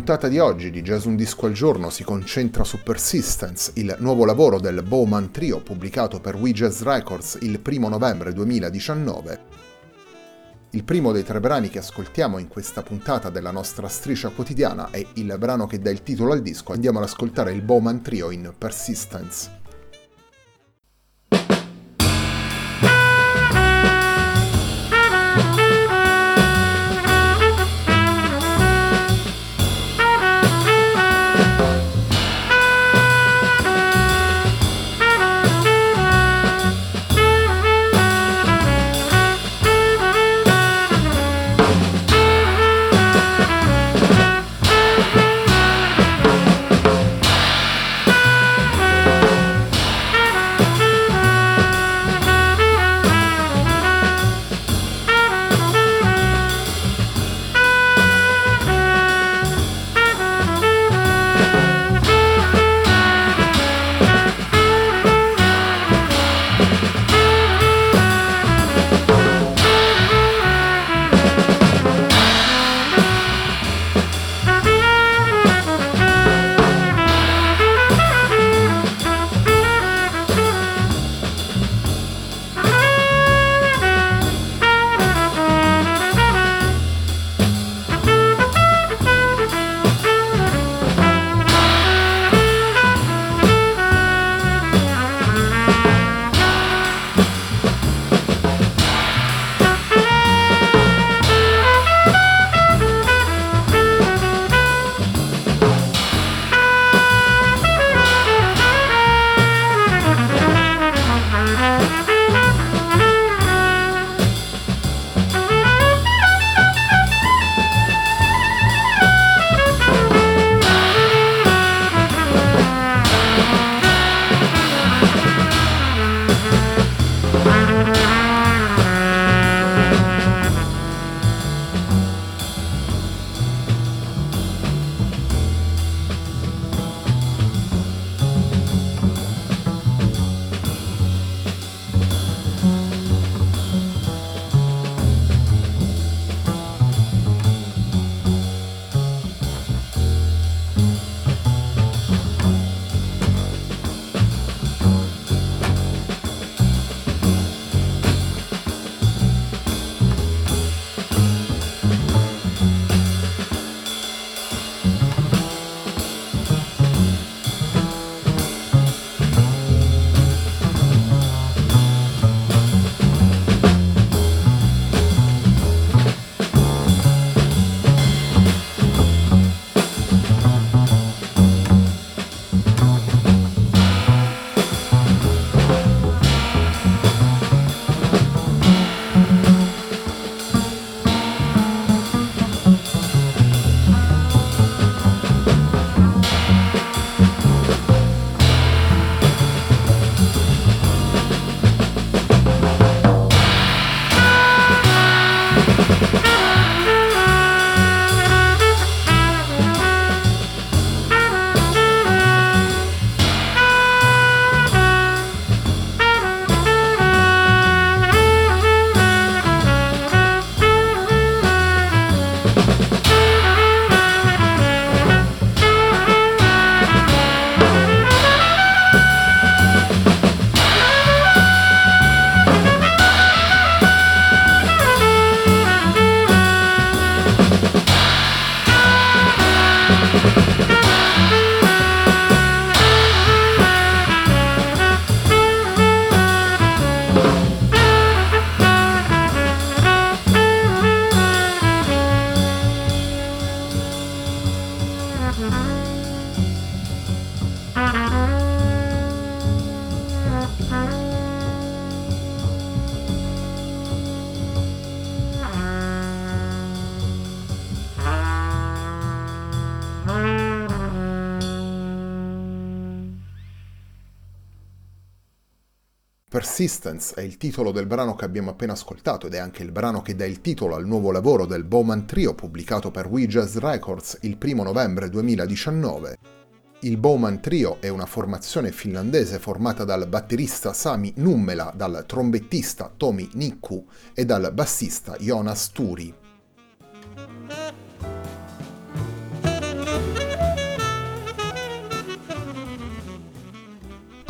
Puntata di oggi di Jazz Un Disco al Giorno si concentra su Persistence, il nuovo lavoro del Bowman Trio pubblicato per We Jazz Records il 1 novembre 2019. Il primo dei tre brani che ascoltiamo in questa puntata della nostra striscia quotidiana è il brano che dà il titolo al disco. Andiamo ad ascoltare il Bowman Trio in Persistence. Mm-hmm. Persistence è il titolo del brano che abbiamo appena ascoltato ed è anche il brano che dà il titolo al nuovo lavoro del Bowman Trio pubblicato per We Jazz Records il 1 novembre 2019. Il Bowman Trio è una formazione finlandese formata dal batterista Sami Nummela, dal trombettista Tomi Nikku e dal bassista Jonas Turi.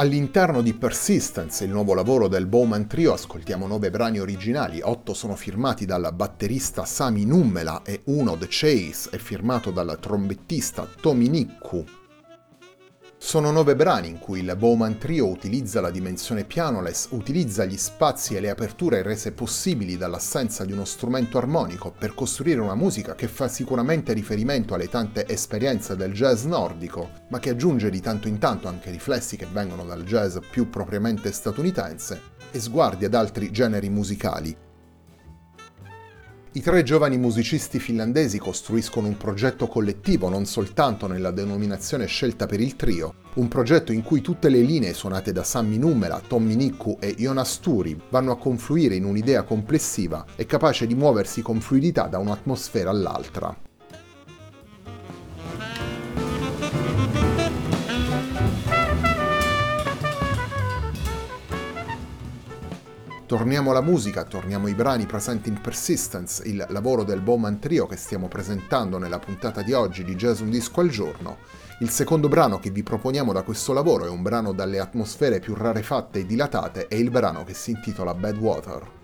All'interno di Persistence, il nuovo lavoro del Bowman Trio, ascoltiamo nove brani originali, otto sono firmati dal batterista Sami Nummela e uno, The Chase, è firmato dal trombettista Tomi Nikku. Sono nove brani in cui il Bowman Trio utilizza la dimensione pianoless, utilizza gli spazi e le aperture rese possibili dall'assenza di uno strumento armonico per costruire una musica che fa sicuramente riferimento alle tante esperienze del jazz nordico, ma che aggiunge di tanto in tanto anche riflessi che vengono dal jazz più propriamente statunitense e sguardi ad altri generi musicali, i tre giovani musicisti finlandesi costruiscono un progetto collettivo non soltanto nella denominazione scelta per il trio, un progetto in cui tutte le linee suonate da Sammy Numera, Tommy Nikku e Jonas Turi vanno a confluire in un'idea complessiva e capace di muoversi con fluidità da un'atmosfera all'altra. Torniamo alla musica, torniamo ai brani presenti in Persistence, il lavoro del Bowman Trio che stiamo presentando nella puntata di oggi di Jazz Un Disco al Giorno. Il secondo brano che vi proponiamo da questo lavoro è un brano dalle atmosfere più rarefatte e dilatate, è il brano che si intitola Bad Water.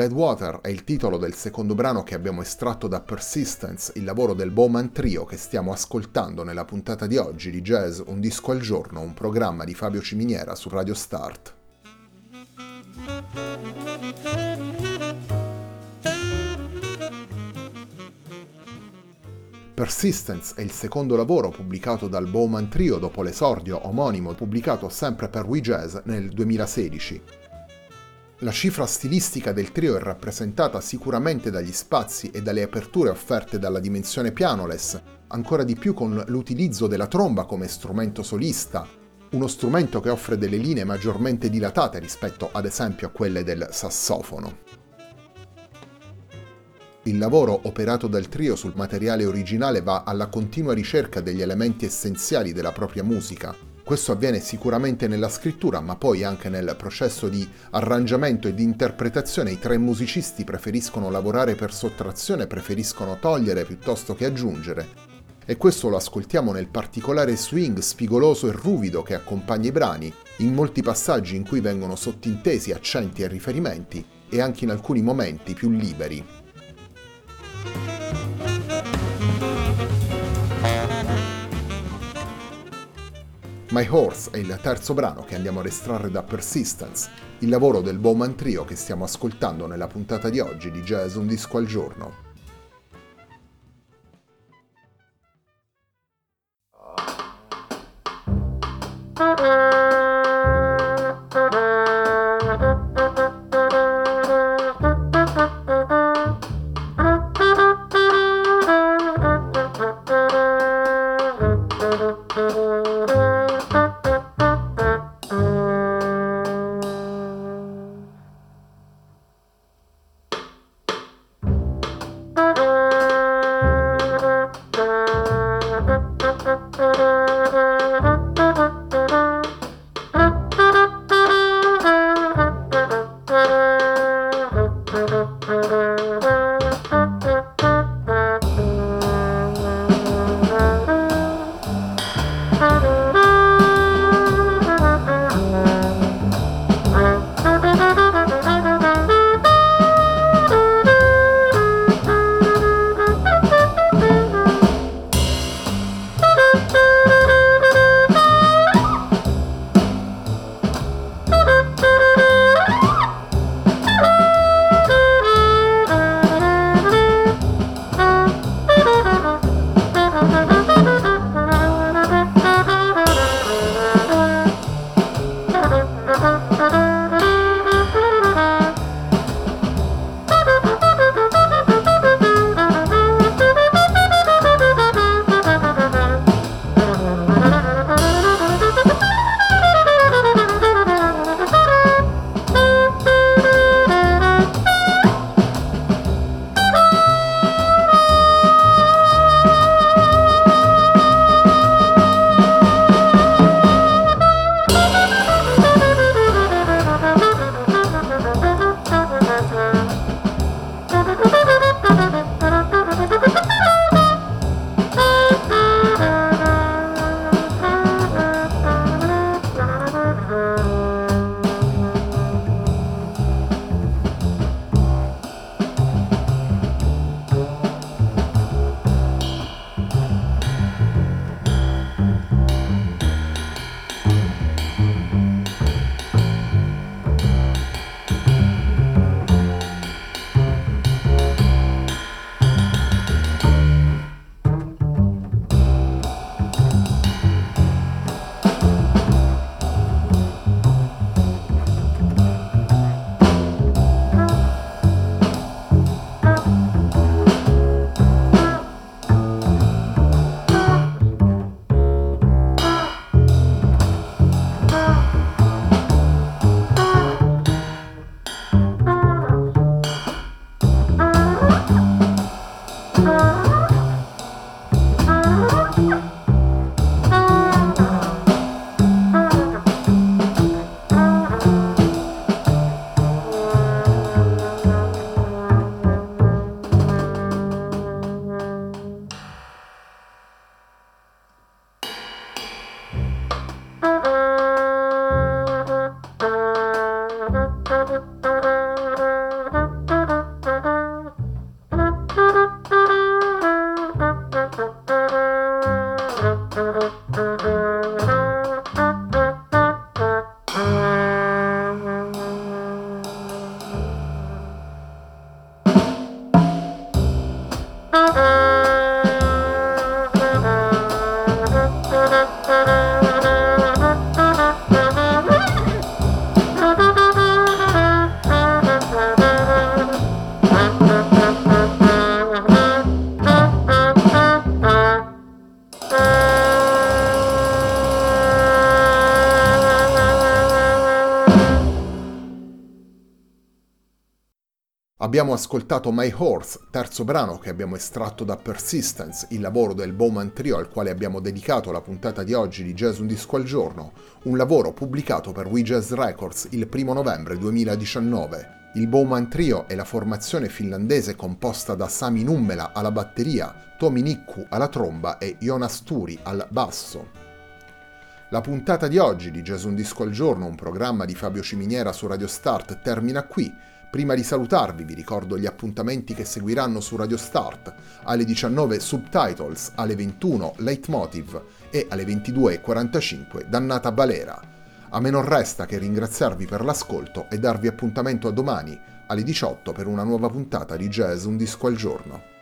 Badwater è il titolo del secondo brano che abbiamo estratto da Persistence, il lavoro del Bowman Trio che stiamo ascoltando nella puntata di oggi di Jazz Un disco al giorno, un programma di Fabio Ciminiera su Radio Start. Persistence è il secondo lavoro pubblicato dal Bowman Trio dopo l'esordio omonimo pubblicato sempre per We Jazz nel 2016. La cifra stilistica del trio è rappresentata sicuramente dagli spazi e dalle aperture offerte dalla dimensione pianoless, ancora di più con l'utilizzo della tromba come strumento solista, uno strumento che offre delle linee maggiormente dilatate rispetto ad esempio a quelle del sassofono. Il lavoro operato dal trio sul materiale originale va alla continua ricerca degli elementi essenziali della propria musica, questo avviene sicuramente nella scrittura, ma poi anche nel processo di arrangiamento e di interpretazione. I tre musicisti preferiscono lavorare per sottrazione, preferiscono togliere piuttosto che aggiungere. E questo lo ascoltiamo nel particolare swing spigoloso e ruvido che accompagna i brani, in molti passaggi in cui vengono sottintesi accenti e riferimenti, e anche in alcuni momenti più liberi. My Horse è il terzo brano che andiamo ad estrarre da Persistence, il lavoro del Bowman Trio che stiamo ascoltando nella puntata di oggi di Jazz Un Disco al Giorno. Abbiamo ascoltato My Horse, terzo brano che abbiamo estratto da Persistence, il lavoro del Bowman Trio al quale abbiamo dedicato la puntata di oggi di Jazz Un Disco al Giorno, un lavoro pubblicato per We Jazz Records il 1 novembre 2019. Il Bowman Trio è la formazione finlandese composta da Sami Nummela alla batteria, Tomi Nikku alla tromba e Jonas Turi al basso. La puntata di oggi di Jazz Un Disco al Giorno, un programma di Fabio Ciminiera su Radio Start, termina qui. Prima di salutarvi vi ricordo gli appuntamenti che seguiranno su Radio Start, alle 19 Subtitles, alle 21 Leitmotiv e alle 22.45 Dannata Balera. A me non resta che ringraziarvi per l'ascolto e darvi appuntamento a domani alle 18 per una nuova puntata di Jazz Un Disco al Giorno.